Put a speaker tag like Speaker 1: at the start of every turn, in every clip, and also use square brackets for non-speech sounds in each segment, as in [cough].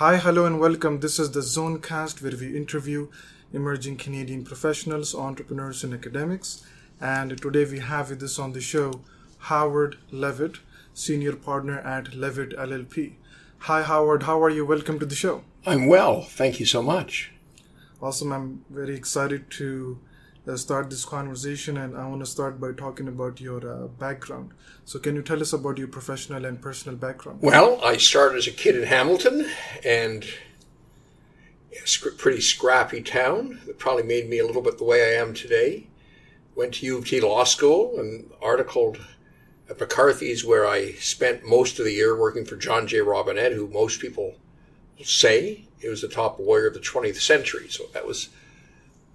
Speaker 1: Hi, hello, and welcome. This is the Zonecast where we interview emerging Canadian professionals, entrepreneurs, and academics. And today we have with us on the show Howard Levitt, senior partner at Levitt LLP. Hi, Howard. How are you? Welcome to the show.
Speaker 2: I'm well. Thank you so much.
Speaker 1: Awesome. I'm very excited to start this conversation, and I want to start by talking about your uh, background. So, can you tell us about your professional and personal background?
Speaker 2: Well, I started as a kid in Hamilton, and a pretty scrappy town that probably made me a little bit the way I am today. Went to U of T Law School and articled at McCarthy's, where I spent most of the year working for John J. Robinette, who most people say he was the top lawyer of the 20th century. So that was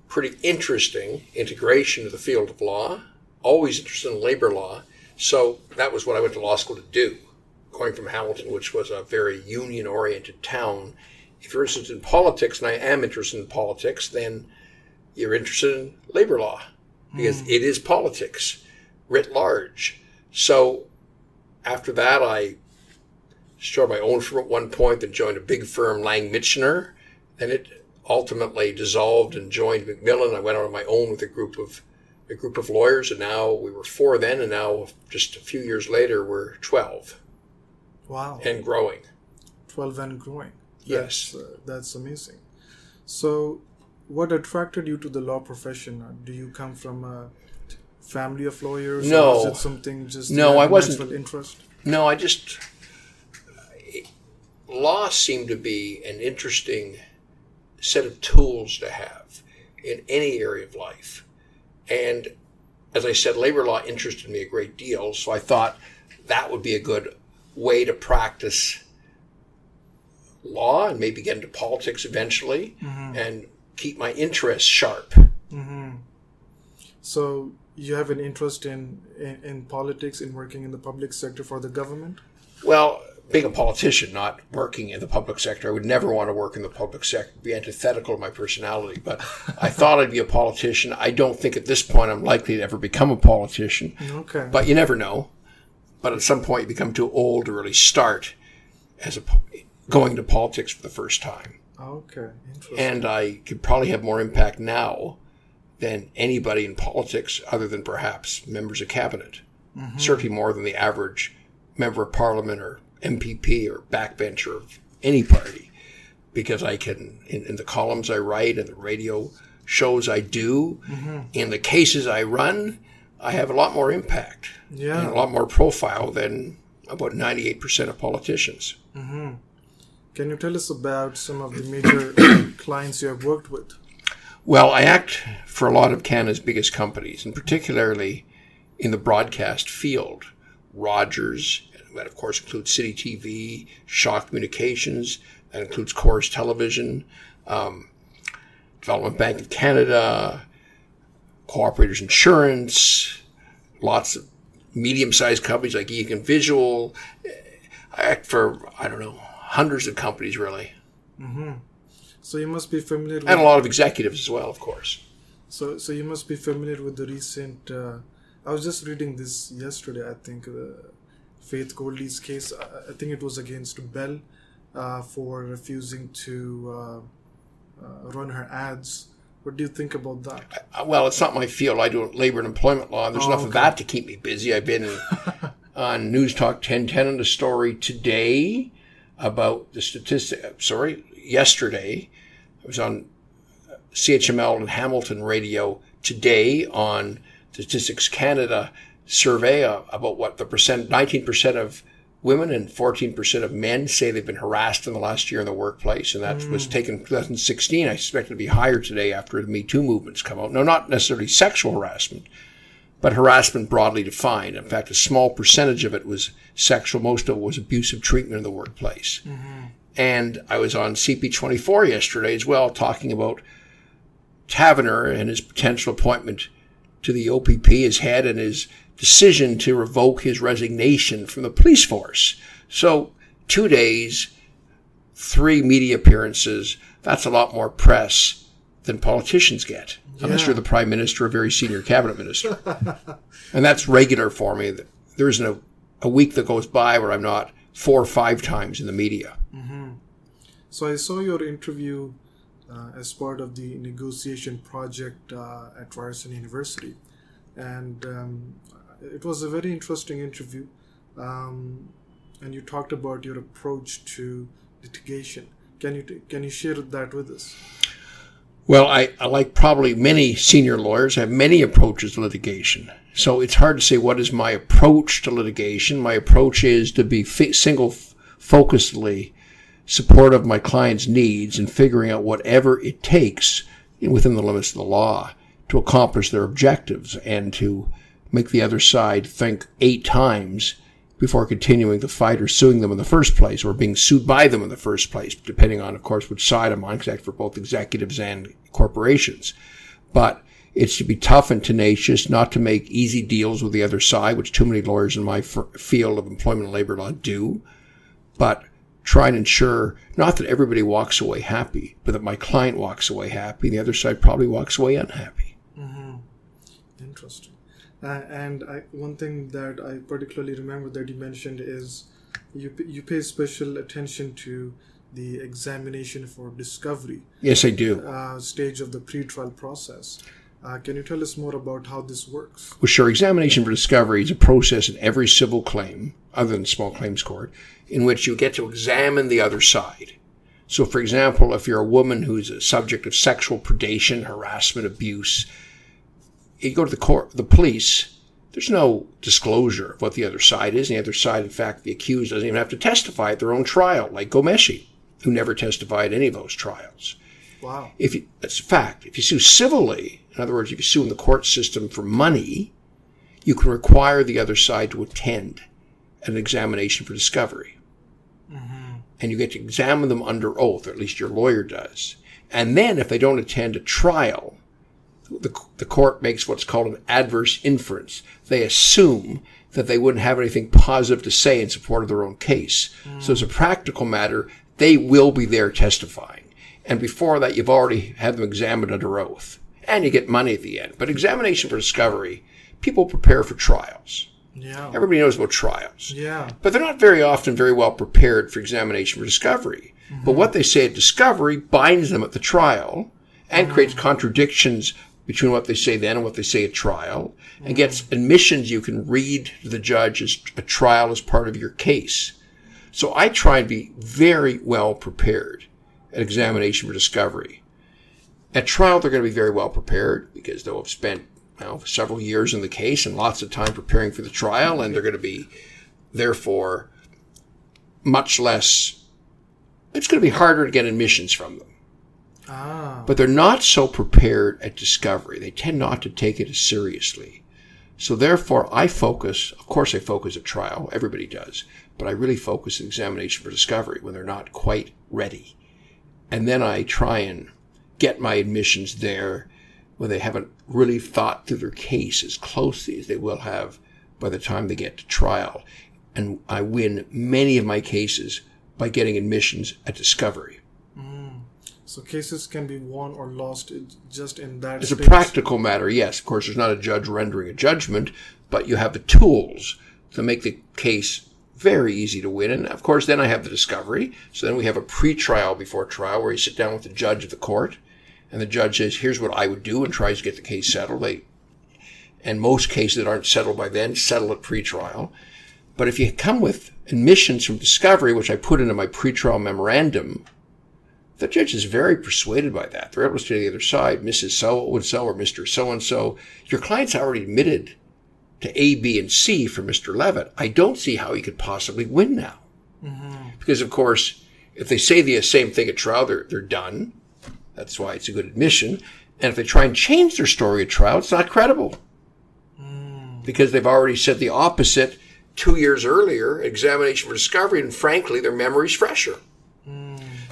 Speaker 2: pretty interesting integration of the field of law. Always interested in labor law. So that was what I went to law school to do. Going from Hamilton, which was a very union oriented town. If you're interested in politics, and I am interested in politics, then you're interested in labor law because mm. it is politics writ large. So after that, I started my own firm at one point, then joined a big firm, Lang Michener. and it ultimately dissolved and joined McMillan. I went on my own with a group of a group of lawyers, and now we were four then, and now just a few years later, we're twelve.
Speaker 1: Wow!
Speaker 2: And growing.
Speaker 1: Twelve and growing.
Speaker 2: Yes,
Speaker 1: that's, uh, that's amazing. So, what attracted you to the law profession? Do you come from a family of lawyers?
Speaker 2: No.
Speaker 1: Or is it something just
Speaker 2: no? I wasn't.
Speaker 1: Interest.
Speaker 2: No, I just law seemed to be an interesting set of tools to have in any area of life. And as I said, labor law interested me a great deal. So I thought that would be a good way to practice law and maybe get into politics eventually mm-hmm. and keep my interests sharp.
Speaker 1: Mm-hmm. So you have an interest in, in, in politics, in working in the public sector for the government?
Speaker 2: Well, being a politician, not working in the public sector, I would never want to work in the public sector. It'd be antithetical to my personality. But I [laughs] thought I'd be a politician. I don't think at this point I'm likely to ever become a politician.
Speaker 1: Okay.
Speaker 2: But you never know. But at some point you become too old to really start as a going to politics for the first time.
Speaker 1: Okay.
Speaker 2: And I could probably have more impact now than anybody in politics, other than perhaps members of cabinet. Mm-hmm. Certainly more than the average member of parliament or MPP or backbencher of any party because I can, in, in, the columns I write and the radio shows I do, mm-hmm. in the cases I run, I have a lot more impact
Speaker 1: yeah.
Speaker 2: and a lot more profile than about 98% of politicians.
Speaker 1: Mm-hmm. Can you tell us about some of the major [coughs] clients you have worked with?
Speaker 2: Well, I act for a lot of Canada's biggest companies, and particularly in the broadcast field. Rogers, that, of course, includes City TV, Shaw Communications. That includes Corus Television, um, Development Bank of Canada, Cooperators Insurance, lots of medium-sized companies like Egan Visual. I act for I don't know hundreds of companies really.
Speaker 1: Mm-hmm. So you must be familiar, with
Speaker 2: and a lot of executives as well, of course.
Speaker 1: So so you must be familiar with the recent. Uh, I was just reading this yesterday. I think uh, Faith Goldy's case. I think it was against Bell uh, for refusing to uh, uh, run her ads. What do you think about that?
Speaker 2: Well, it's not my field. I do labor and employment law. There's oh, enough okay. of that to keep me busy. I've been [laughs] on News Talk 1010 on the story today about the statistic. Uh, sorry, yesterday I was on CHML and Hamilton Radio today on Statistics Canada survey about what the percent, 19% of women and 14% of men say they've been harassed in the last year in the workplace. And that mm. was taken in 2016. I expect it to be higher today after the Me Too movement's come out. No, not necessarily sexual harassment, but harassment broadly defined. In fact, a small percentage of it was sexual. Most of it was abusive treatment in the workplace. Mm-hmm. And I was on CP24 yesterday as well, talking about Taverner and his potential appointment to the OPP, his head and his decision to revoke his resignation from the police force. So, two days, three media appearances, that's a lot more press than politicians get, yeah. unless you're the prime minister or a very senior cabinet minister. and that's regular for me. There isn't a, a week that goes by where I'm not four or five times in the media.
Speaker 1: Mm-hmm. So I saw your interview uh, as part of the negotiation project uh, at Ryerson University, and um, it was a very interesting interview. Um, and you talked about your approach to litigation. Can you can you share that with us?
Speaker 2: Well, I, I, like probably many senior lawyers have many approaches to litigation. So it's hard to say what is my approach to litigation. My approach is to be single focusedly supportive of my client's needs and figuring out whatever it takes within the limits of the law to accomplish their objectives and to make the other side think eight times before continuing the fight or suing them in the first place or being sued by them in the first place, depending on, of course, which side I'm on, because for both executives and corporations. But it's to be tough and tenacious, not to make easy deals with the other side, which too many lawyers in my field of employment and labor law do, but try and ensure not that everybody walks away happy, but that my client walks away happy, and the other side probably walks away unhappy.
Speaker 1: Mm-hmm. Interesting. Uh, and I, one thing that I particularly remember that you mentioned is you you pay special attention to the examination for discovery.
Speaker 2: Yes, I do.
Speaker 1: Uh, stage of the pre-trial process. Uh, can you tell us more about how this works?
Speaker 2: Well, sure. Examination for discovery is a process in every civil claim, other than small claims court, in which you get to examine the other side. So, for example, if you're a woman who's a subject of sexual predation, harassment, abuse, you go to the court, the police, there's no disclosure of what the other side is. And the other side, in fact, the accused doesn't even have to testify at their own trial, like Ghomeshi, who never testified at any of those trials.
Speaker 1: Wow.
Speaker 2: If you, that's a fact. If you sue civilly, in other words, if you sue in the court system for money, you can require the other side to attend an examination for discovery. Mm-hmm. And you get to examine them under oath, or at least your lawyer does. And then if they don't attend a trial, the, the court makes what's called an adverse inference. They assume that they wouldn't have anything positive to say in support of their own case. Mm. So as a practical matter, they will be there testifying. And before that, you've already had them examined under oath. And you get money at the end. But examination for discovery, people prepare for trials.
Speaker 1: Yeah.
Speaker 2: Everybody knows about trials.
Speaker 1: Yeah.
Speaker 2: But they're not very often very well prepared for examination for discovery. Mm-hmm. But what they say at discovery binds them at the trial and mm-hmm. creates contradictions between what they say then and what they say at trial and mm. gets admissions you can read to the judge as a trial as part of your case. So I try and be very well prepared at examination for discovery. At trial, they're going to be very well prepared because they'll have spent several years in the case and lots of time preparing for the trial, and they're going to be, therefore, much less. It's going to be harder to get admissions from them.
Speaker 1: Ah.
Speaker 2: But they're not so prepared at discovery. They tend not to take it as seriously. So therefore, I focus, of course I focus at trial, everybody does, but I really focus on examination for discovery when they're not quite ready. And then I try and get my admissions there when they haven't really thought through their case as closely as they will have by the time they get to trial. And I win many of my cases by getting admissions at discovery.
Speaker 1: So cases can be won or lost just in that.
Speaker 2: As a practical matter, yes. Of course, there's not a judge rendering a judgment, but you have the tools to make the case very easy to win. And of course, then I have the discovery. So then we have a pre-trial before trial where you sit down with the judge of the court, and the judge says, "Here's what I would do," and tries to get the case settled. They, and most cases that aren't settled by then settle at pre-trial. But if you come with admissions from discovery, which I put into my pre-trial memorandum, the judge is very persuaded by that. They're able to say to the other side, Mrs. So and so or Mr. So and so, your client's already admitted to A, B, and C for Mr. Levitt. I don't see how he could possibly win now. Mm-hmm. Because, of course, if they say the same thing at trial, they're, they're done. That's why it's a good admission. And if they try and change their story at trial, it's not credible. Mm. Because they've already said the opposite two years earlier, examination for discovery, and frankly, their memory's fresher.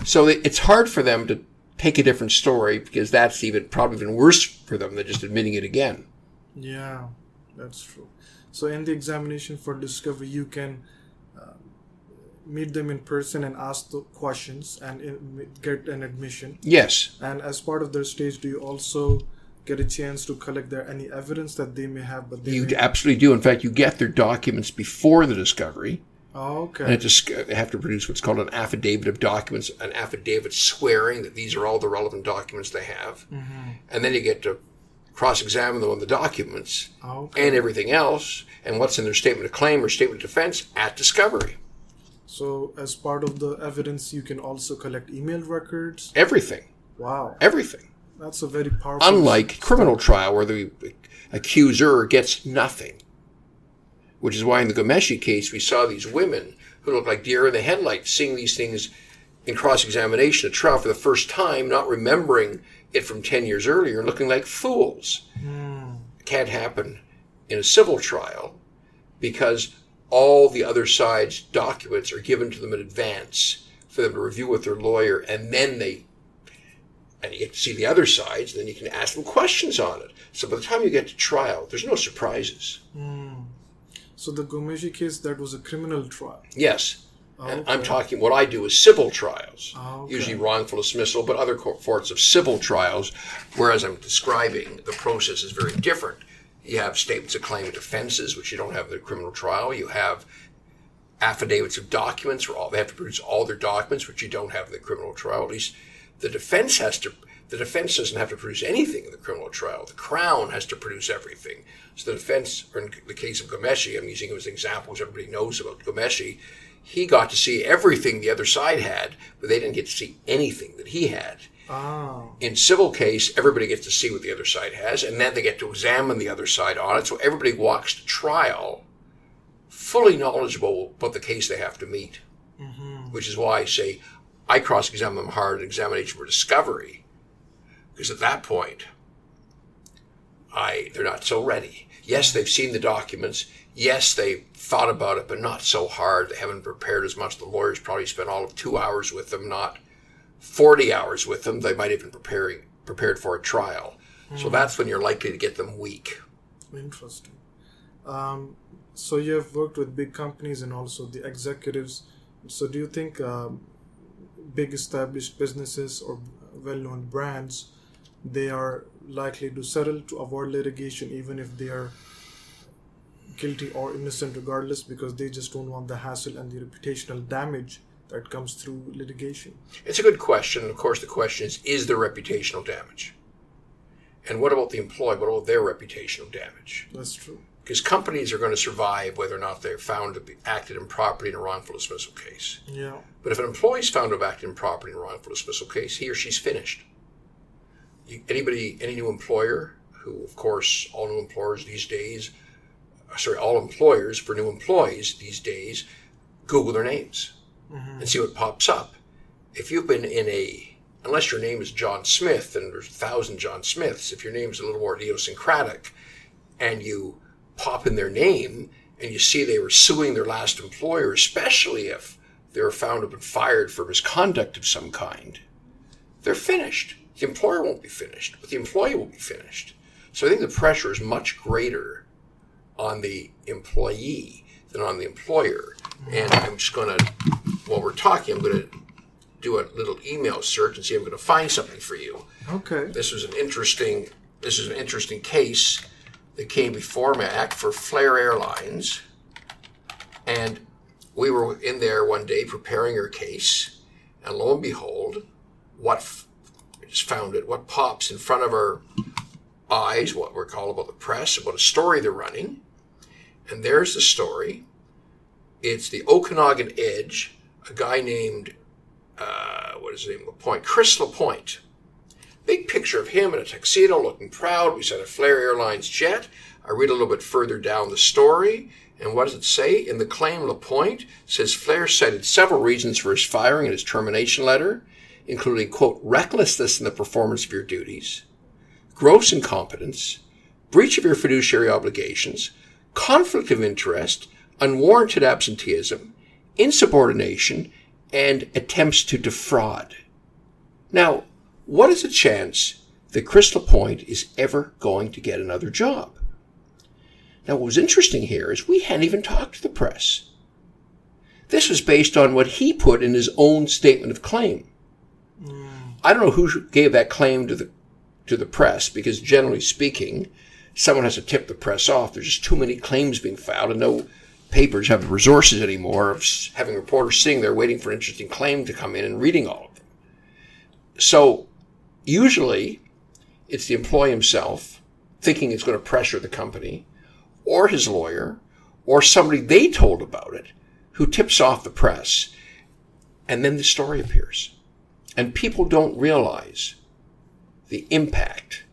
Speaker 2: So it's hard for them to take a different story because that's even probably even worse for them than just admitting it again.
Speaker 1: Yeah, that's true. So in the examination for discovery, you can uh, meet them in person and ask the questions and in, get an admission.
Speaker 2: Yes.
Speaker 1: And as part of their stage, do you also get a chance to collect their any evidence that they may have? But
Speaker 2: you absolutely do. In fact, you get their documents before the discovery
Speaker 1: Oh, okay.
Speaker 2: And it just, they have to produce what's called an affidavit of documents, an affidavit swearing that these are all the relevant documents they have.
Speaker 1: Mm-hmm.
Speaker 2: And then you get to cross examine them on the documents
Speaker 1: Oh, okay.
Speaker 2: and everything else and what's in their statement of claim or statement of defense at discovery.
Speaker 1: So, as part of the evidence, you can also collect email records.
Speaker 2: Everything.
Speaker 1: Wow,
Speaker 2: Everything.
Speaker 1: that's a very powerful.
Speaker 2: Unlike criminal trial where the accuser gets nothing. Which is why in the Ghomeshi case we saw these women who looked like deer in the headlights seeing these things in cross examination at trial for the first time, not remembering it from 10 years earlier, and looking like fools. It can't happen in a civil trial because all the other side's documents are given to them in advance for them to review with their lawyer, and then they and you get to see the other sides, and then you can ask them questions on it. So by the time you get to trial, there's no surprises. Hmm.
Speaker 1: So the Ghomeshi case that was a criminal trial.
Speaker 2: Yes. Ah, and
Speaker 1: Okay.
Speaker 2: I'm talking, what I do is civil trials,
Speaker 1: Oh, okay.
Speaker 2: usually wrongful dismissal, but other sorts of civil trials, whereas I'm describing the process is very different. You have statements of claim and defenses, which you don't have in the criminal trial. You have affidavits of documents, where all they have to produce all their documents, which you don't have in the criminal trial. At least the defense has to. The defense doesn't have to produce anything in the criminal trial. The crown has to produce everything. So the defense, or in the case of Ghomeshi, I'm using him as an example, which everybody knows about Ghomeshi. He got to see everything the other side had, but they didn't get to see anything that he had
Speaker 1: Ah,
Speaker 2: in civil case, everybody gets to see what the other side has, and then they get to examine the other side on it. So everybody walks to trial fully knowledgeable about the case they have to meet. Which is why I say I cross examine them hard in examination for discovery. Because at that point, I they're not so ready. Yes, they've seen the documents. Yes, they thought about it, but not so hard. They haven't prepared as much. The lawyers probably spent all of two hours with them, not 40 hours with them. They might have been preparing, prepared for a trial. So that's when you're likely to get them weak.
Speaker 1: interesting. Um, so you have worked with big companies and also the executives. So do you think um, big established businesses or well-known brands they are likely to settle to avoid litigation even if they are guilty or innocent regardless because they just don't want the hassle and the reputational damage that comes through litigation
Speaker 2: It's a good question. Of course, the question is is there reputational damage? And what about the employee? What about their reputational damage?
Speaker 1: that's true
Speaker 2: Because companies are going to survive whether or not they're found to be acted improperly in a wrongful dismissal case.
Speaker 1: yeah
Speaker 2: But if an employee is found to have acted improperly in a wrongful dismissal case, he or she's finished. Anybody, any new employer, who of course all new employers these days, uh, sorry, all employers for new employees these days, Google their names and see what pops up. If you've been in a, unless your name is John Smith, and there's a thousand John Smiths, if your name is a little more idiosyncratic, and you pop in their name and you see they were suing their last employer, especially if they were found to have been fired for misconduct of some kind, they're finished. The employer won't be finished, but the employee will be finished. So I think the pressure is much greater on the employee than on the employer. And I'm just going to, while we're talking, I'm going to do a little email search and see if I'm going to find something for you.
Speaker 1: okay
Speaker 2: This was an interesting. This is an interesting case that came before MAC for Flair Airlines, and we were in there one day preparing our case, and lo and behold, what found it. What pops in front of our eyes? What we're called about the press about a story they're running, and there's the story. It's the Okanagan Edge. A guy named uh, what is his name? Lapointe, Chris Lapointe big picture of him in a tuxedo looking proud. We said a Flair Airlines jet. I read a little bit further down the story. And what does it say? In the claim, LaPointe says Flair cited several reasons for his firing in his termination letter, including, quote, recklessness in the performance of your duties, gross incompetence, breach of your fiduciary obligations, conflict of interest, unwarranted absenteeism, insubordination, and attempts to defraud. Now, what is the chance that Chris Lapointe is ever going to get another job? Now, what was interesting here is we hadn't even talked to the press. This was based on what he put in his own statement of claim. I don't know who gave that claim to the to the press because generally speaking, someone has to tip the press off. There's just too many claims being filed and no papers have the resources anymore of having reporters sitting there waiting for an interesting claim to come in and reading all of them. So usually it's the employee himself thinking it's going to pressure the company or his lawyer or somebody they told about it who tips off the press. And then the story appears. And people don't realize the impact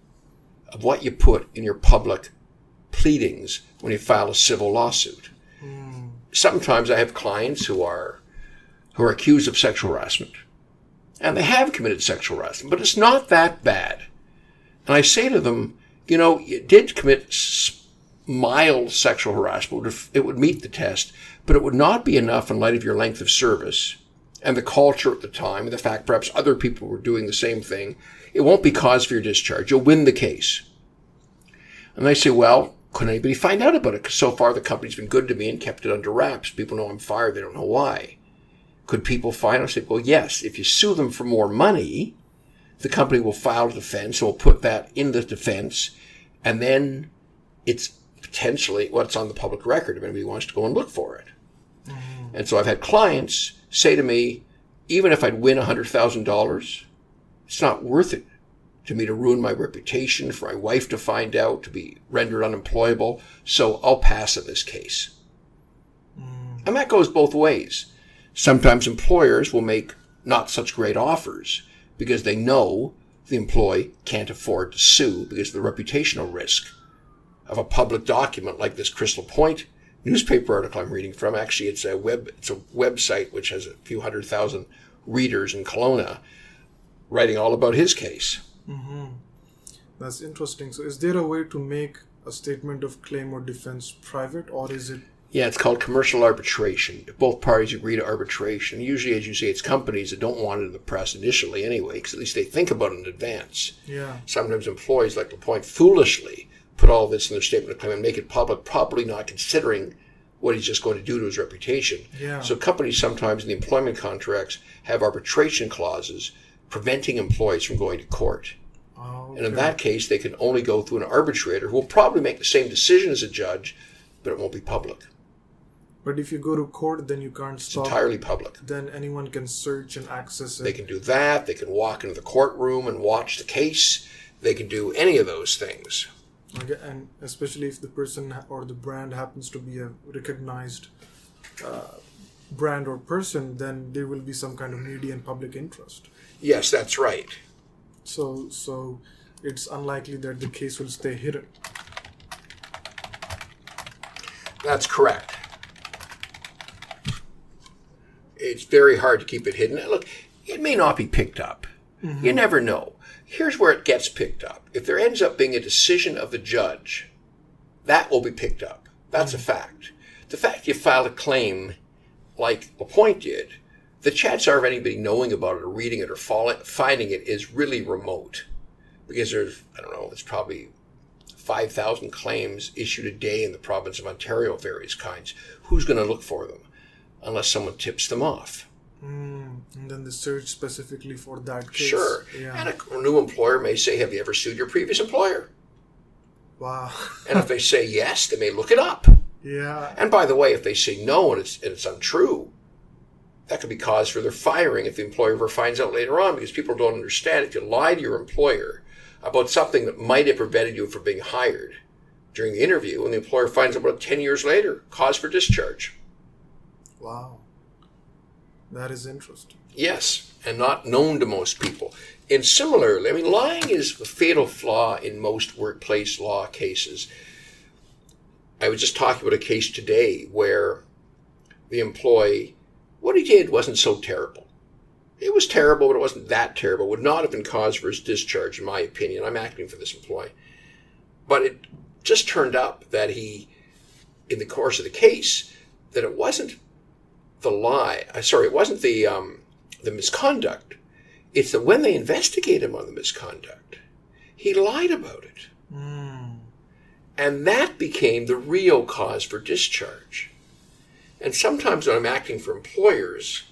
Speaker 2: of what you put in your public pleadings when you file a civil lawsuit. Mm. Sometimes I have clients who are who are accused of sexual harassment. And they have committed sexual harassment, but it's not that bad. And I say to them, you know, you did commit mild sexual harassment. It would meet the test, but it would not be enough in light of your length of service and the culture at the time, and the fact perhaps other people were doing the same thing. It won't be cause for your discharge. You'll win the case. And they say, well, couldn't anybody find out about it? Because so far the company's been good to me and kept it under wraps. People know I'm fired. They don't know why. Could people find out? I say, well, yes. If you sue them for more money, the company will file a defense. will put that in the defense. And then it's potentially what's well, on the public record if anybody wants to go and look for it. Mm-hmm. And so I've had clients say to me, even if I'd win $100,000, it's not worth it to me to ruin my reputation, for my wife to find out, to be rendered unemployable. So I'll pass in this case. Mm. And that goes both ways. Sometimes employers will make not such great offers because they know the employee can't afford to sue because of the reputational risk of a public document like this Chris Lapointe newspaper article I'm reading from. Actually, it's a web it's a website which has a few hundred thousand readers in Kelowna writing all about his case.
Speaker 1: Mm-hmm. That's interesting. So, is there a way to make a statement of claim or defense private, or is it?
Speaker 2: Yeah, it's called commercial arbitration. If both parties agree to arbitration, usually, as you say, it's companies that don't want it in the press initially anyway, because at least they think about it in advance.
Speaker 1: Yeah.
Speaker 2: Sometimes employees like Lapointe foolishly put all this in their statement of claim and make it public, probably not considering what he's just going to do to his reputation.
Speaker 1: Yeah.
Speaker 2: So companies sometimes in the employment contracts have arbitration clauses preventing employees from going to court.
Speaker 1: Oh, okay.
Speaker 2: And in that case, they can only go through an arbitrator who will probably make the same decision as a judge, but it won't be public.
Speaker 1: But if you go to court, then you can't
Speaker 2: stop. It's entirely public.
Speaker 1: Then anyone can search and access it.
Speaker 2: They can do that. They can walk into the courtroom and watch the case. They can do any of those things.
Speaker 1: Okay, and especially if the person or the brand happens to be a recognized uh, brand or person, then there will be some kind of media and public interest.
Speaker 2: Yes, that's right.
Speaker 1: So, so it's unlikely that the case will stay hidden.
Speaker 2: That's correct. It's very hard to keep it hidden. Look, it may not be picked up. Mm-hmm. You never know. Here's where it gets picked up. If there ends up being a decision of the judge, that will be picked up. That's mm-hmm. a fact. The fact you filed a claim like Lapointe did the chance of anybody knowing about it or reading it or finding it is really remote because there's, I don't know, there's probably 5,000 claims issued a day in the province of Ontario of various kinds. Who's going to look for them unless someone tips them off?
Speaker 1: Mm, and then the search specifically for that case.
Speaker 2: Sure. Yeah. And a new employer may say, Have you ever sued your previous employer?
Speaker 1: Wow.
Speaker 2: and if they [laughs] say yes, they may look it up.
Speaker 1: Yeah.
Speaker 2: And by the way, if they say no and it's, and it's untrue, that could be cause for their firing if the employer ever finds out later on because people don't understand if you lie to your employer about something that might have prevented you from being hired during the interview and the employer finds out about it 10 years later cause for discharge
Speaker 1: wow that is interesting
Speaker 2: yes and not known to most people and similarly i mean lying is a fatal flaw in most workplace law cases i was just talking about a case today where the employee what he did wasn't so terrible. It was terrible, but it wasn't that terrible. Would not have been cause for his discharge, in my opinion. I'm acting for this employee. But it just turned up that he, in the course of the case, that it wasn't the lie. Uh, sorry, it wasn't the um, the misconduct. It's that when they investigate him on the misconduct, he lied about it.
Speaker 1: Mm.
Speaker 2: And that became the real cause for discharge. And sometimes when I'm acting for employers,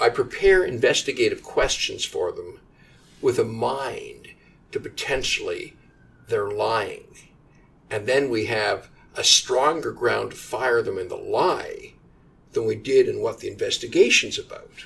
Speaker 2: I prepare investigative questions for them with a mind to potentially they're lying. And then we have a stronger ground to fire them in the lie than we did in what the investigation's about.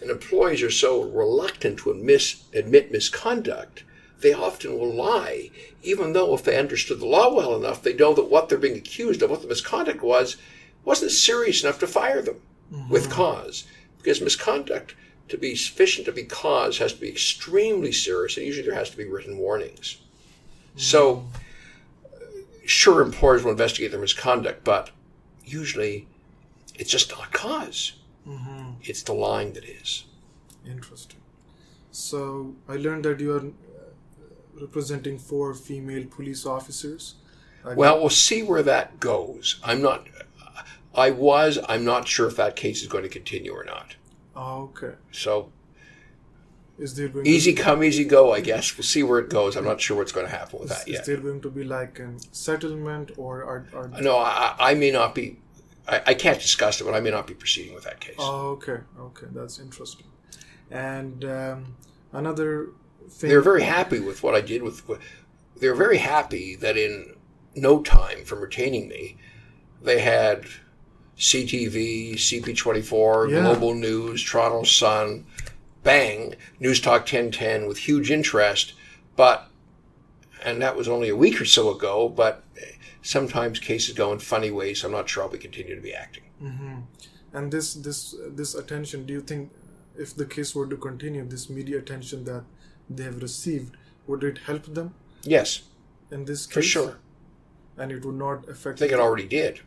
Speaker 2: And employees are so reluctant to admit, admit misconduct, they often will lie, even though if they understood the law well enough, they know that what they're being accused of, what the misconduct was, wasn't serious enough to fire them mm-hmm. with cause. Because misconduct, to be sufficient to be cause, has to be extremely serious, and usually there has to be written warnings. Mm-hmm. So, sure, employers will investigate their misconduct, but usually it's just not cause. Mm-hmm. It's the line that is.
Speaker 1: Interesting. So I learned that you are uh, representing four female police officers.
Speaker 2: I well, we'll see where that goes. I'm not. I was. I'm not sure if that case is going to continue or not.
Speaker 1: Oh, okay.
Speaker 2: So.
Speaker 1: Is there going
Speaker 2: easy come, easy go? I guess we'll see where it goes. I'm not sure what's going to happen with
Speaker 1: is,
Speaker 2: that yet.
Speaker 1: Is there going to be like a settlement, or are, are
Speaker 2: no? I, I may not be I, I, can't discuss it, but I may not be proceeding with that case.
Speaker 1: Oh, okay, okay, that's interesting. And um, another thing,
Speaker 2: they're very happy with what I did. With they're very happy that in no time from retaining me, they had CTV, CP24, yeah. Global News, Toronto Sun, bang, News Talk 1010 with huge interest, but and that was only a week or so ago, but sometimes cases go in funny ways. So I'm not sure I'll be continue to be acting.
Speaker 1: Mm-hmm. And this this this attention, do you think if the case were to continue, this media attention that they have received, would it help them?
Speaker 2: Yes.
Speaker 1: In this case,
Speaker 2: for sure.
Speaker 1: And it would not affect.
Speaker 2: I think it already did.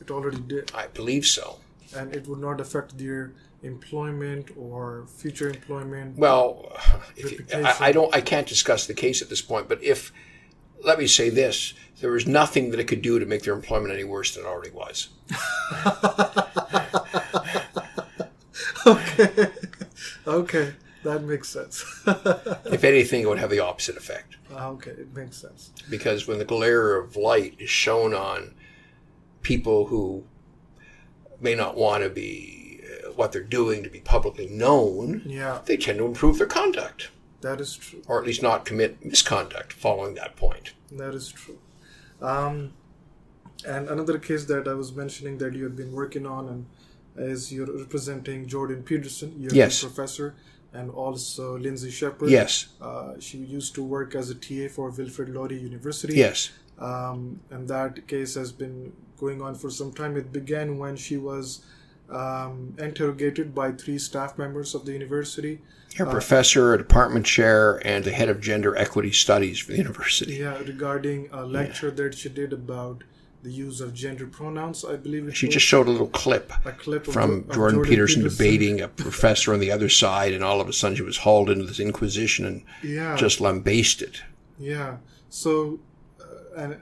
Speaker 1: It already did.
Speaker 2: I believe so.
Speaker 1: And it would not affect their employment or future employment.
Speaker 2: Well, [sighs] you, I, I don't. I can't discuss the case at this point. But if let me say this there was nothing that it could do to make their employment any worse than it already was. [laughs]
Speaker 1: okay. Okay. That makes sense.
Speaker 2: if anything, it would have the opposite effect.
Speaker 1: Okay, it makes sense.
Speaker 2: Because when the glare of light is shown on people who may not want to be uh, what they're doing to be publicly known,
Speaker 1: yeah.
Speaker 2: they tend to improve their conduct.
Speaker 1: That is true.
Speaker 2: Or at least not commit misconduct following that point.
Speaker 1: That is true. Um, and another case that I was mentioning that you had been working on and is you're representing Jordan Peterson, you're
Speaker 2: yes.
Speaker 1: professor, and also Lindsay Shepard.
Speaker 2: Yes.
Speaker 1: Uh, she used to work as a TA for Wilfrid Laurier University.
Speaker 2: Yes.
Speaker 1: Um, and that case has been going on for some time. It began when she was um, interrogated by three staff members of the university.
Speaker 2: A professor, a department chair, and the head of gender equity studies for the university.
Speaker 1: Yeah, regarding a lecture yeah. that she did about the use of gender pronouns, I believe.
Speaker 2: she was. just showed a little clip,
Speaker 1: a clip
Speaker 2: from
Speaker 1: of,
Speaker 2: Jordan,
Speaker 1: Jordan
Speaker 2: Peterson,
Speaker 1: Peterson,
Speaker 2: debating a professor on the other side, and all of a sudden she was hauled into this inquisition and
Speaker 1: yeah.
Speaker 2: just lambasted.
Speaker 1: Yeah. So, uh, and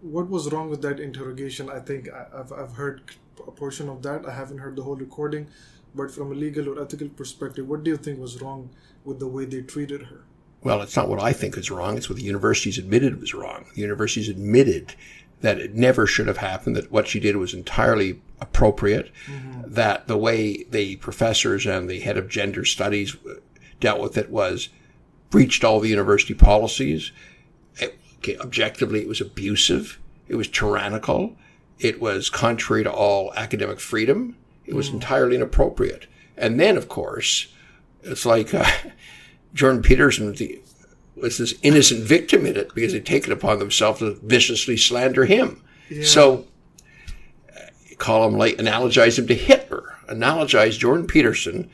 Speaker 1: what was wrong with that interrogation? I think I, have I've heard a portion of that. I haven't heard the whole recording, but from a legal or ethical perspective, what do you think was wrong with the way they treated her?
Speaker 2: Well, it's not what I think is wrong. It's what the universities admitted was wrong. The universities admitted that it never should have happened, that what she did was entirely appropriate, mm-hmm. that the way the professors and the head of gender studies dealt with it was breached all the university policies. It, okay, objectively, it was abusive. It was tyrannical. It was contrary to all academic freedom. It was mm. entirely inappropriate. And then, of course, it's like uh, [laughs] Jordan Peterson was this innocent victim in it because they'd taken upon themselves to viciously slander him. Yeah. So, uh, call him like analogize him to Hitler. Analogize Jordan Peterson,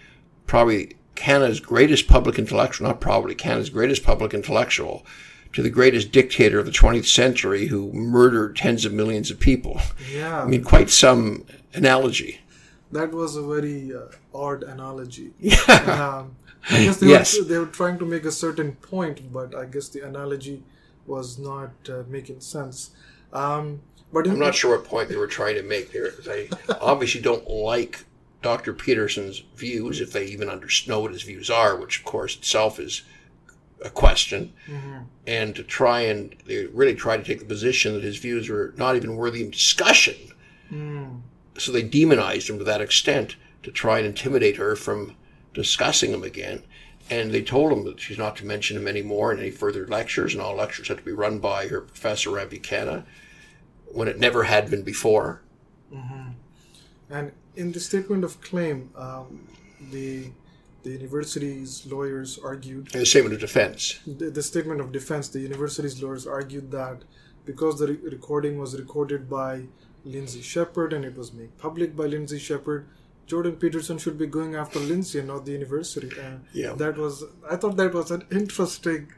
Speaker 2: probably Canada's greatest public intellectual, not probably Canada's greatest public intellectual, to the greatest dictator of the 20th century who murdered tens of millions of people.
Speaker 1: Yeah. I
Speaker 2: mean, quite some analogy.
Speaker 1: That was a very uh, odd analogy.
Speaker 2: Yeah.
Speaker 1: Um, I guess they, yes. were, they were trying to make a certain point, but I guess the analogy was not uh, making sense. Um, but
Speaker 2: I'm not sure what point they were trying to make there. They obviously don't like Dr. Peterson's views, if they even know what his views are, which of course itself is a question, mm-hmm. and to try and they really try to take the position that his views were not even worthy of discussion. Mm. So they demonized him to that extent to try and intimidate her from discussing him again. And they told him that she's not to mention him anymore in any further lectures, and all lectures had to be run by her professor, Rambukkana. when it never had been before.
Speaker 1: And in the statement of claim, um, the the university's lawyers argued
Speaker 2: And the statement of defense.
Speaker 1: the, the statement of defense. The university's lawyers argued that because the re- recording was recorded by Lindsay Shepard and it was made public by Lindsay Shepard, Jordan Peterson should be going after Lindsay and not the university. And
Speaker 2: Yeah.
Speaker 1: that was I thought that was an interesting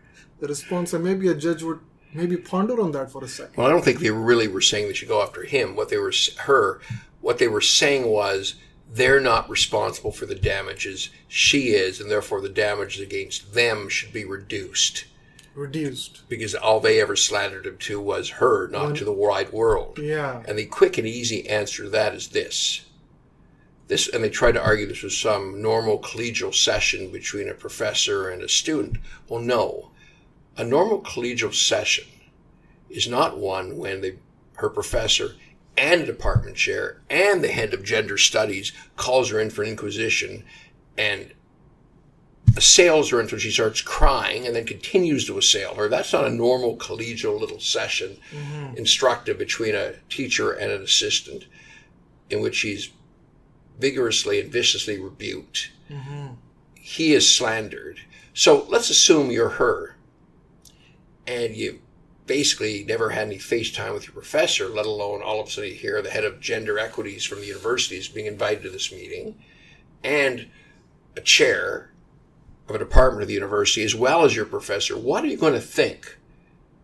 Speaker 1: response, and maybe a judge would maybe ponder on that for a second.
Speaker 2: Well, I don't think they really were saying they should go after him. What they were her, what they were saying was they're not responsible for the damages. She is, and therefore the damages against them should be reduced
Speaker 1: Reduced.
Speaker 2: because all they ever slandered him to was her, not to the wide world.
Speaker 1: Yeah.
Speaker 2: And the quick and easy answer to that is this. This, and they tried to argue this was some normal collegial session between a professor and a student. Well, no. A normal collegial session is not one when the, her professor and a department chair and the head of gender studies calls her in for an inquisition and assails her until she starts crying and then continues to assail her. That's not a normal collegial little session mm-hmm. instructive between a teacher and an assistant in which she's vigorously and viciously rebuked. Mm-hmm. He is slandered. So let's assume you're her and you basically never had any face time with your professor, let alone all of a sudden you hear the head of gender equities from the university is being invited to this meeting and a chair of a department of the university as well as your professor, what are you going to think?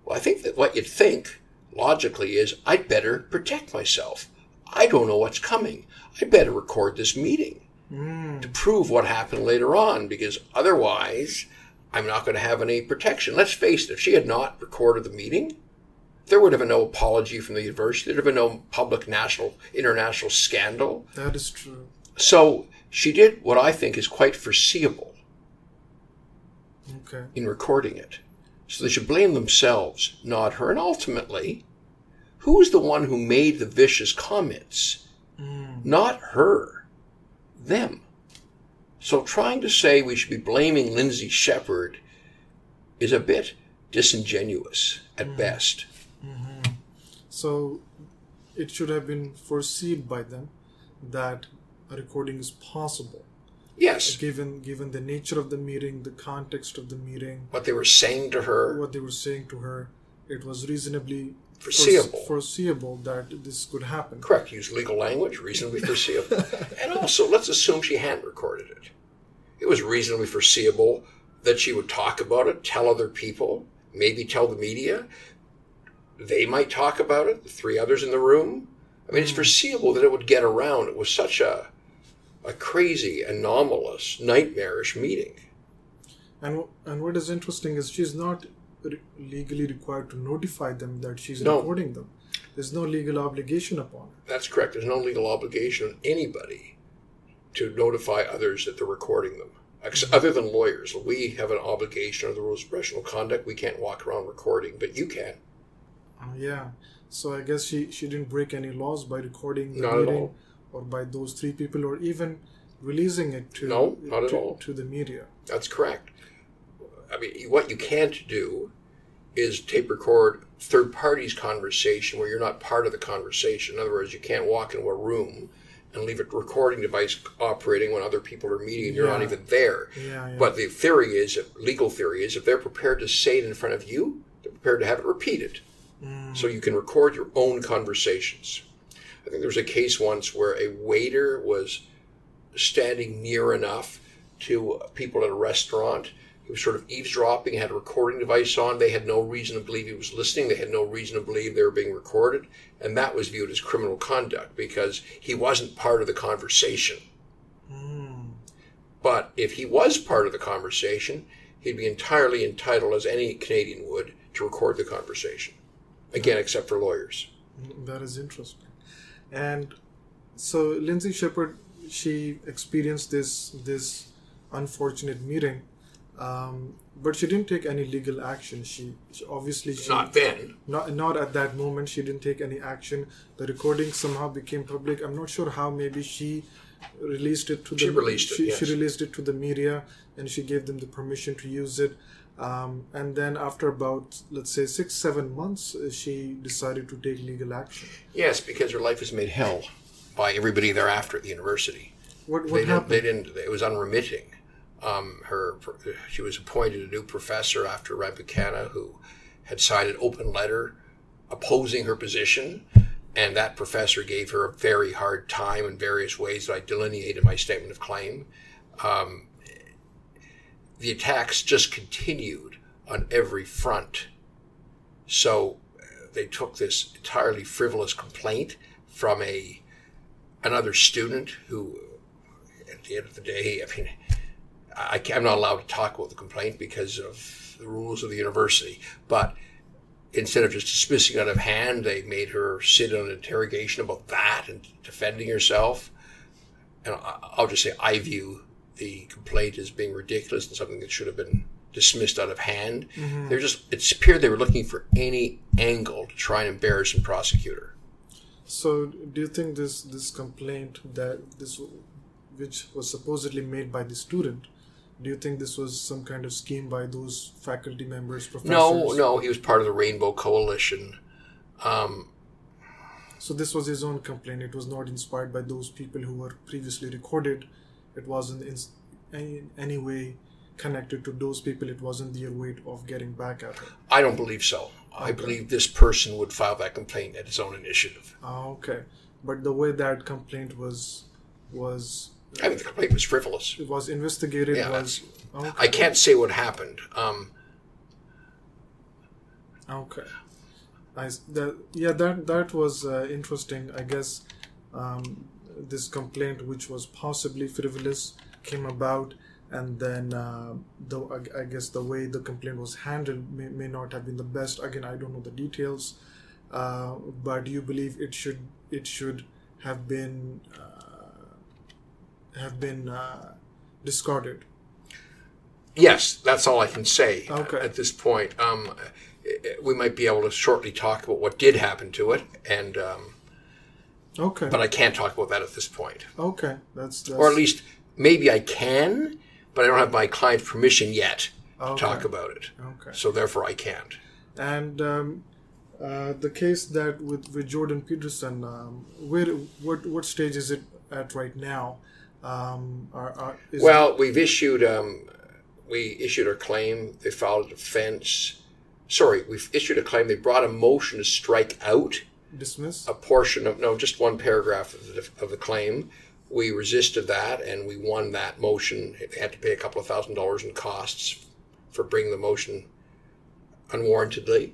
Speaker 2: Well, I think that what you'd think logically is I'd better protect myself. I don't know what's coming. I'd better record this meeting hmm. to prove what happened later on because otherwise I'm not going to have any protection. Let's face it, if she had not recorded the meeting, there would have been no apology from the university. There'd have been no public national, international scandal.
Speaker 1: That is true.
Speaker 2: So she did what I think is quite foreseeable
Speaker 1: Okay.
Speaker 2: in recording it. So they should blame themselves, not her. And ultimately, who is the one who made the vicious comments? Mm. Not her, them. So trying to say we should be blaming Lindsay Shepard is a bit disingenuous at mm-hmm. best. Mm-hmm.
Speaker 1: So it should have been foreseen by them that a recording is possible.
Speaker 2: Yes,
Speaker 1: Given given the nature of the meeting, the context of the meeting,
Speaker 2: what they were saying to her,
Speaker 1: what they were saying to her, it was reasonably
Speaker 2: Foreseeable.
Speaker 1: foreseeable that this could happen.
Speaker 2: correct, use legal language, reasonably foreseeable. [laughs] and also, let's assume she hadn't recorded it. It was reasonably foreseeable that she would talk about it, tell other people, maybe tell the media. They might talk about it, the three others in the room. I mean, it's hmm. foreseeable that it would get around. It was such a, a crazy, anomalous, nightmarish meeting.
Speaker 1: And and what is interesting is she's not re- legally required to notify them that she's
Speaker 2: No.
Speaker 1: recording them. There's no legal obligation upon her.
Speaker 2: That's correct. There's no legal obligation on anybody to notify others that they're recording them. Ex- Other than lawyers, we have an obligation under the rules of professional conduct. We can't walk around recording, but you can.
Speaker 1: Uh, yeah. So I guess she, she didn't break any laws by recording the
Speaker 2: Not
Speaker 1: meeting or by those three people or even releasing it to
Speaker 2: No, not at
Speaker 1: to,
Speaker 2: all.
Speaker 1: to the media.
Speaker 2: That's correct. I mean, what you can't do is tape record third parties' conversation where you're not part of the conversation. In other words, you can't walk into a room and leave a recording device operating when other people are meeting and you're not even there.
Speaker 1: Yeah, yeah.
Speaker 2: But the theory is, legal theory is, if they're prepared to say it in front of you, they're prepared to have it repeated. Mm. So you can record your own conversations. I think there was a case once where a waiter was standing near enough to people at a restaurant. He was sort of eavesdropping, had a recording device on. They had no reason to believe he was listening. They had no reason to believe they were being recorded. And that was viewed as criminal conduct because he wasn't part of the conversation. Hmm. But if he was part of the conversation, he'd be entirely entitled, as any Canadian would, to record the conversation. Again, hmm. except for lawyers.
Speaker 1: Hmm, that is interesting. And so Lindsay Shepard, she experienced this this unfortunate meeting, um, but she didn't take any legal action. She, she obviously she,
Speaker 2: Not then.
Speaker 1: not not at that moment. She didn't take any action. The recording somehow became public. I'm not sure how. Maybe she released it to
Speaker 2: She
Speaker 1: the
Speaker 2: released it,
Speaker 1: she,
Speaker 2: yes.
Speaker 1: she released it to the media and she gave them the permission to use it um, and then after about let's say six seven months uh, she decided to take legal action
Speaker 2: Yes, because her life was made hell by everybody thereafter at the university.
Speaker 1: what
Speaker 2: They
Speaker 1: what
Speaker 2: didn't,
Speaker 1: happened
Speaker 2: they didn't. It was unremitting. Um, her, she was appointed a new professor after Rambukkana, who had signed an open letter opposing her position, and that professor gave her a very hard time in various ways that I delineated in my statement of claim. Um, the attacks just continued on every front. So they took this entirely frivolous complaint from a another student who, at the end of the day, I mean, I, I'm not allowed to talk about the complaint because of the rules of the university. But instead of just dismissing it out of hand, they made her sit on an interrogation about that and defending herself. And I'll just say I view the complaint as being ridiculous and something that should have been dismissed out of hand. Mm-hmm. They're just it appeared they were looking for any angle to try and embarrass and prosecute her.
Speaker 1: So, do you think this this complaint that this, which was supposedly made by the student, do you think this was some kind of scheme by those faculty members, professors?
Speaker 2: No, no, he was part of the Rainbow Coalition. Um,
Speaker 1: So this was his own complaint. It was not inspired by those people who were previously recorded. It wasn't in any, any way connected to those people. It wasn't their way of getting back at her.
Speaker 2: I don't believe so. I believe this person would file that complaint at his own initiative.
Speaker 1: Ah, okay, but the way that complaint was was
Speaker 2: I think the complaint was frivolous.
Speaker 1: it was investigated
Speaker 2: Yeah,
Speaker 1: was okay.
Speaker 2: I can't say what happened. Um,
Speaker 1: Okay. That yeah, that that was uh, interesting. I guess um, this complaint, which was possibly frivolous, came about, and then uh, the I, I guess the way the complaint was handled may, may not have been the best. Again, I don't know the details, uh, but do you believe it should it should have been uh, have been uh, discarded?
Speaker 2: yes, that's all I can say
Speaker 1: Okay.
Speaker 2: at this point. Um, we might be able to shortly talk about what did happen to it, and um,
Speaker 1: Okay.
Speaker 2: but I can't talk about that at this point.
Speaker 1: okay. That's, that's
Speaker 2: Or at least maybe I can, but I don't have my client's permission yet to
Speaker 1: Okay.
Speaker 2: talk about it.
Speaker 1: okay.
Speaker 2: So therefore, I can't.
Speaker 1: And um, uh, the case that with, with Jordan Peterson, um, where what what stage is it at right now? Um, are, are,
Speaker 2: Well, we've issued um, we issued our claim. They filed a defense. Sorry, we've issued a claim. They brought a motion to strike out
Speaker 1: it dismissed?
Speaker 2: a portion of no, just one paragraph of the, of the claim. We resisted that, and we won that motion. They had to pay a couple of thousand dollars in costs for bringing the motion unwarrantedly.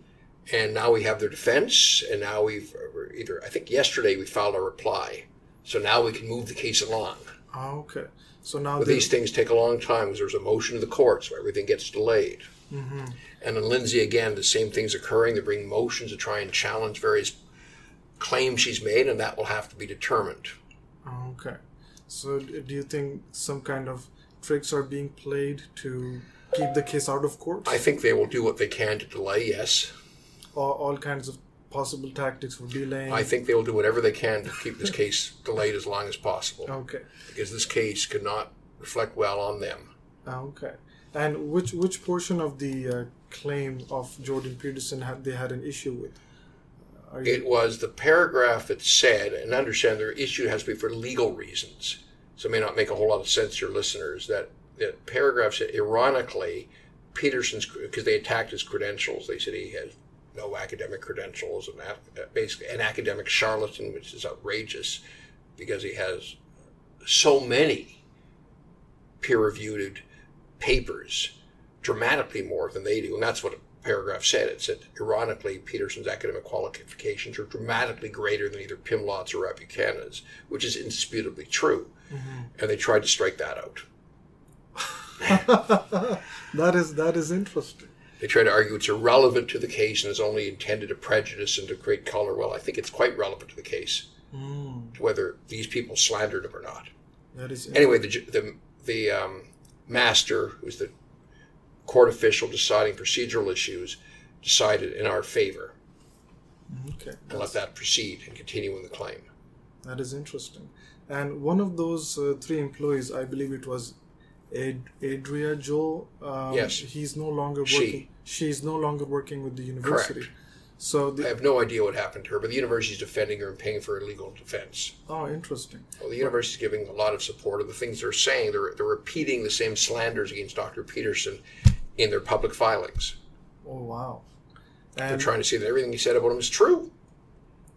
Speaker 2: And now we have their defense, and now we've either I think yesterday we filed a reply, so now we can move the case along.
Speaker 1: Ah, okay. So now they,
Speaker 2: these things take a long time because there's a motion to the courts where everything gets delayed.
Speaker 1: Mm-hmm.
Speaker 2: And in Lindsay, again, the same thing's occurring. They bring motions to try and challenge various claims she's made, and that will have to be determined.
Speaker 1: Ah, okay. So do you think some kind of tricks are being played to keep the case out of court?
Speaker 2: I think they will do what they can to delay, yes.
Speaker 1: all, all kinds of possible tactics for delaying.
Speaker 2: I think they will do whatever they can to keep this case delayed as long as possible
Speaker 1: okay.
Speaker 2: because this case could not reflect well on them.
Speaker 1: Ah, Okay. And which which portion of the uh, claim of Jordan Peterson had they had an issue with? Are you,
Speaker 2: It was the paragraph that said, and understand their issue has to be for legal reasons, so it may not make a whole lot of sense to your listeners, that that paragraph said, ironically, Peterson's, because they attacked his credentials, they said he has no academic credentials, and that- uh, basically an academic charlatan, which is outrageous because he has so many peer-reviewed papers, dramatically more than they do, and that's what a paragraph said. It said, ironically, Peterson's academic qualifications are dramatically greater than either Pimlott's or Rambukkana's, which is indisputably true. Mm-hmm. And they tried to strike that out. [laughs]
Speaker 1: that is that is interesting.
Speaker 2: They try to argue it's irrelevant to the case and is only intended to prejudice and to create color. Well, I think it's quite relevant to the case, to whether these people slandered him or not.
Speaker 1: That is
Speaker 2: Anyway, the the the um, master, who's the court official deciding procedural issues, decided in our favor
Speaker 1: okay.
Speaker 2: and let that proceed and continue in the claim.
Speaker 1: That is interesting. And one of those uh, three employees, I believe it was Ad- Adria Joel. Um,
Speaker 2: Yes.
Speaker 1: He's no longer
Speaker 2: She.
Speaker 1: working. She's no longer working with the university.
Speaker 2: Correct.
Speaker 1: So
Speaker 2: I have no idea what happened to her, but the university is defending her and paying for her legal defense.
Speaker 1: oh, interesting.
Speaker 2: Well, the university is giving a lot of support of the things they're saying. They're, they're repeating the same slanders against Dr. Peterson in their public filings.
Speaker 1: Oh wow.
Speaker 2: They're trying to see that everything he said about him is true.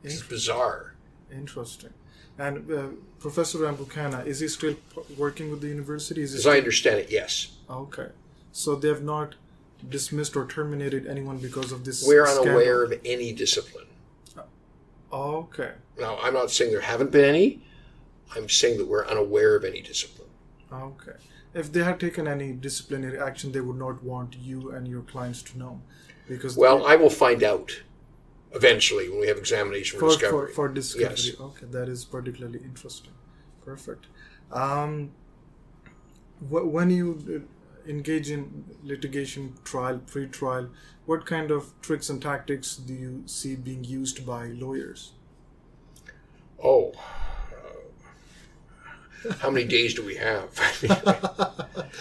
Speaker 2: Is bizarre.
Speaker 1: interesting. And uh, Professor Rambukkana, is he still p- working with the university? Is he
Speaker 2: As I understand it, yes.
Speaker 1: Okay. So they have not dismissed or terminated anyone because of this.
Speaker 2: We're
Speaker 1: scandal?
Speaker 2: unaware of any discipline.
Speaker 1: Okay.
Speaker 2: Now, I'm not saying there haven't been any. I'm saying that we're unaware of any discipline.
Speaker 1: Okay. If they had taken any disciplinary action, they would not want you and your clients to know, because
Speaker 2: Well, I will find out eventually when we have examination for,
Speaker 1: for, for,
Speaker 2: discovery.
Speaker 1: for discovery.
Speaker 2: Yes.
Speaker 1: Okay, that is particularly interesting. Perfect. Um, wh- when you uh, engage in litigation, trial, pre-trial, what kind of tricks and tactics do you see being used by lawyers?
Speaker 2: Oh. How many days do we have? I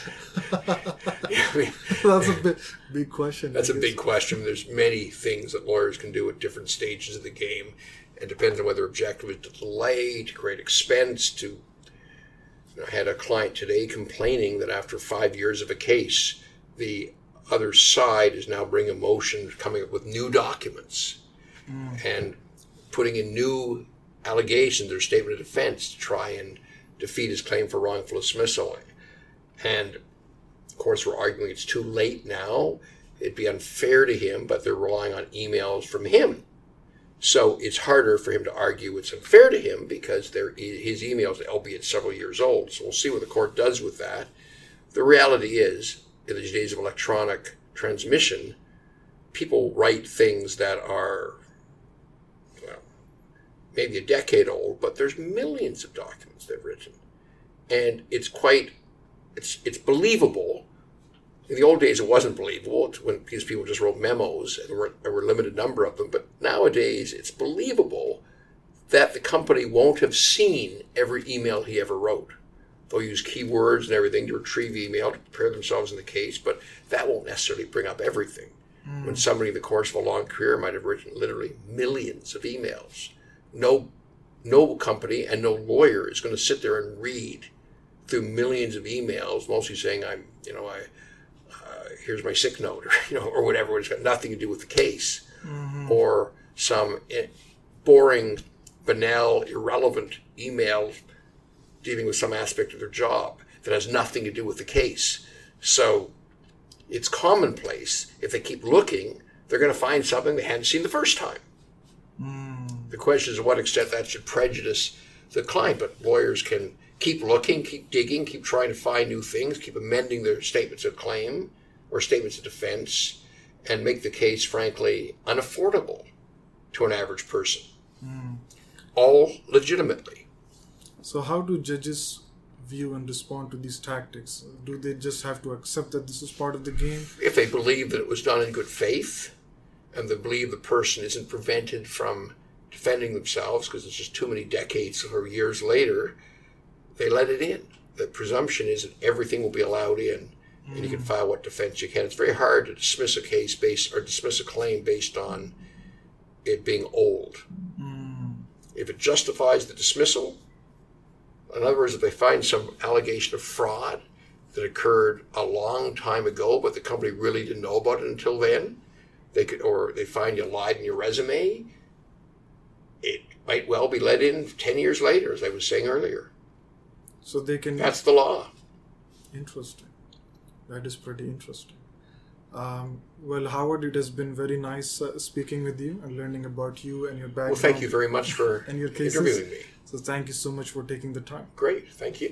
Speaker 2: [laughs] mean,
Speaker 1: That's a big, big question.
Speaker 2: That's a big question. There's many things that lawyers can do at different stages of the game. It depends on whether objective is to delay, to create expense, to. You know, I had a client today complaining that after five years of a case, the other side is now bringing a motion, coming up with new documents, mm. and putting in new allegations or statement of defense to try and defeat his claim for wrongful dismissal. And of course, we're arguing it's too late now. It'd be unfair to him, but they're relying on emails from him. So it's harder for him to argue it's unfair to him because his emails, albeit several years old. So we'll see what the court does with that. The reality is, in these days of electronic transmission, people write things that are maybe a decade old, but there's millions of documents they've written, and it's quite it's it's believable. In the old days, it wasn't believable it's when these people just wrote memos, and there were, there were a limited number of them. But nowadays, it's believable that the company won't have seen every email he ever wrote. They'll use keywords and everything to retrieve email to prepare themselves in the case, but that won't necessarily bring up everything. When hmm. somebody in the course of a long career might have written literally millions of emails, no, no company and no lawyer is going to sit there and read through millions of emails, mostly saying, "I'm, you know, I, uh, here's my sick note," [laughs] or you know, or whatever. It's got nothing to do with the case, or some eh, boring, banal, irrelevant email dealing with some aspect of their job that has nothing to do with the case. So it's commonplace. If they keep looking, they're going to find something they hadn't seen the first time. The question is to what extent that should prejudice the client, but lawyers can keep looking, keep digging, keep trying to find new things, keep amending their statements of claim or statements of defense, and make the case, frankly, unaffordable to an average person. Hmm. All legitimately.
Speaker 1: So, how do judges view and respond to these tactics? Do they just have to accept that this is part of the game?
Speaker 2: If they believe that it was done in good faith, and they believe the person isn't prevented from defending themselves because it's just too many decades or years later, they let it in. The presumption is that everything will be allowed in, and you can mm. file what defense you can. It's very hard to dismiss a case based or dismiss a claim based on it being old. Mm. If it justifies the dismissal, in other words, if they find some allegation of fraud that occurred a long time ago, but the company really didn't know about it until then, they could, or they find you lied in your resume, might well be let in 10 years later, as I was saying earlier.
Speaker 1: So they can.
Speaker 2: That's the law.
Speaker 1: Interesting. That is pretty interesting. Um, well, Howard, it has been very nice uh, speaking with you and learning about you and your background.
Speaker 2: Well, thank you very much for [laughs]
Speaker 1: And your cases.
Speaker 2: interviewing me.
Speaker 1: So, thank you so much for taking the time.
Speaker 2: Great. Thank you.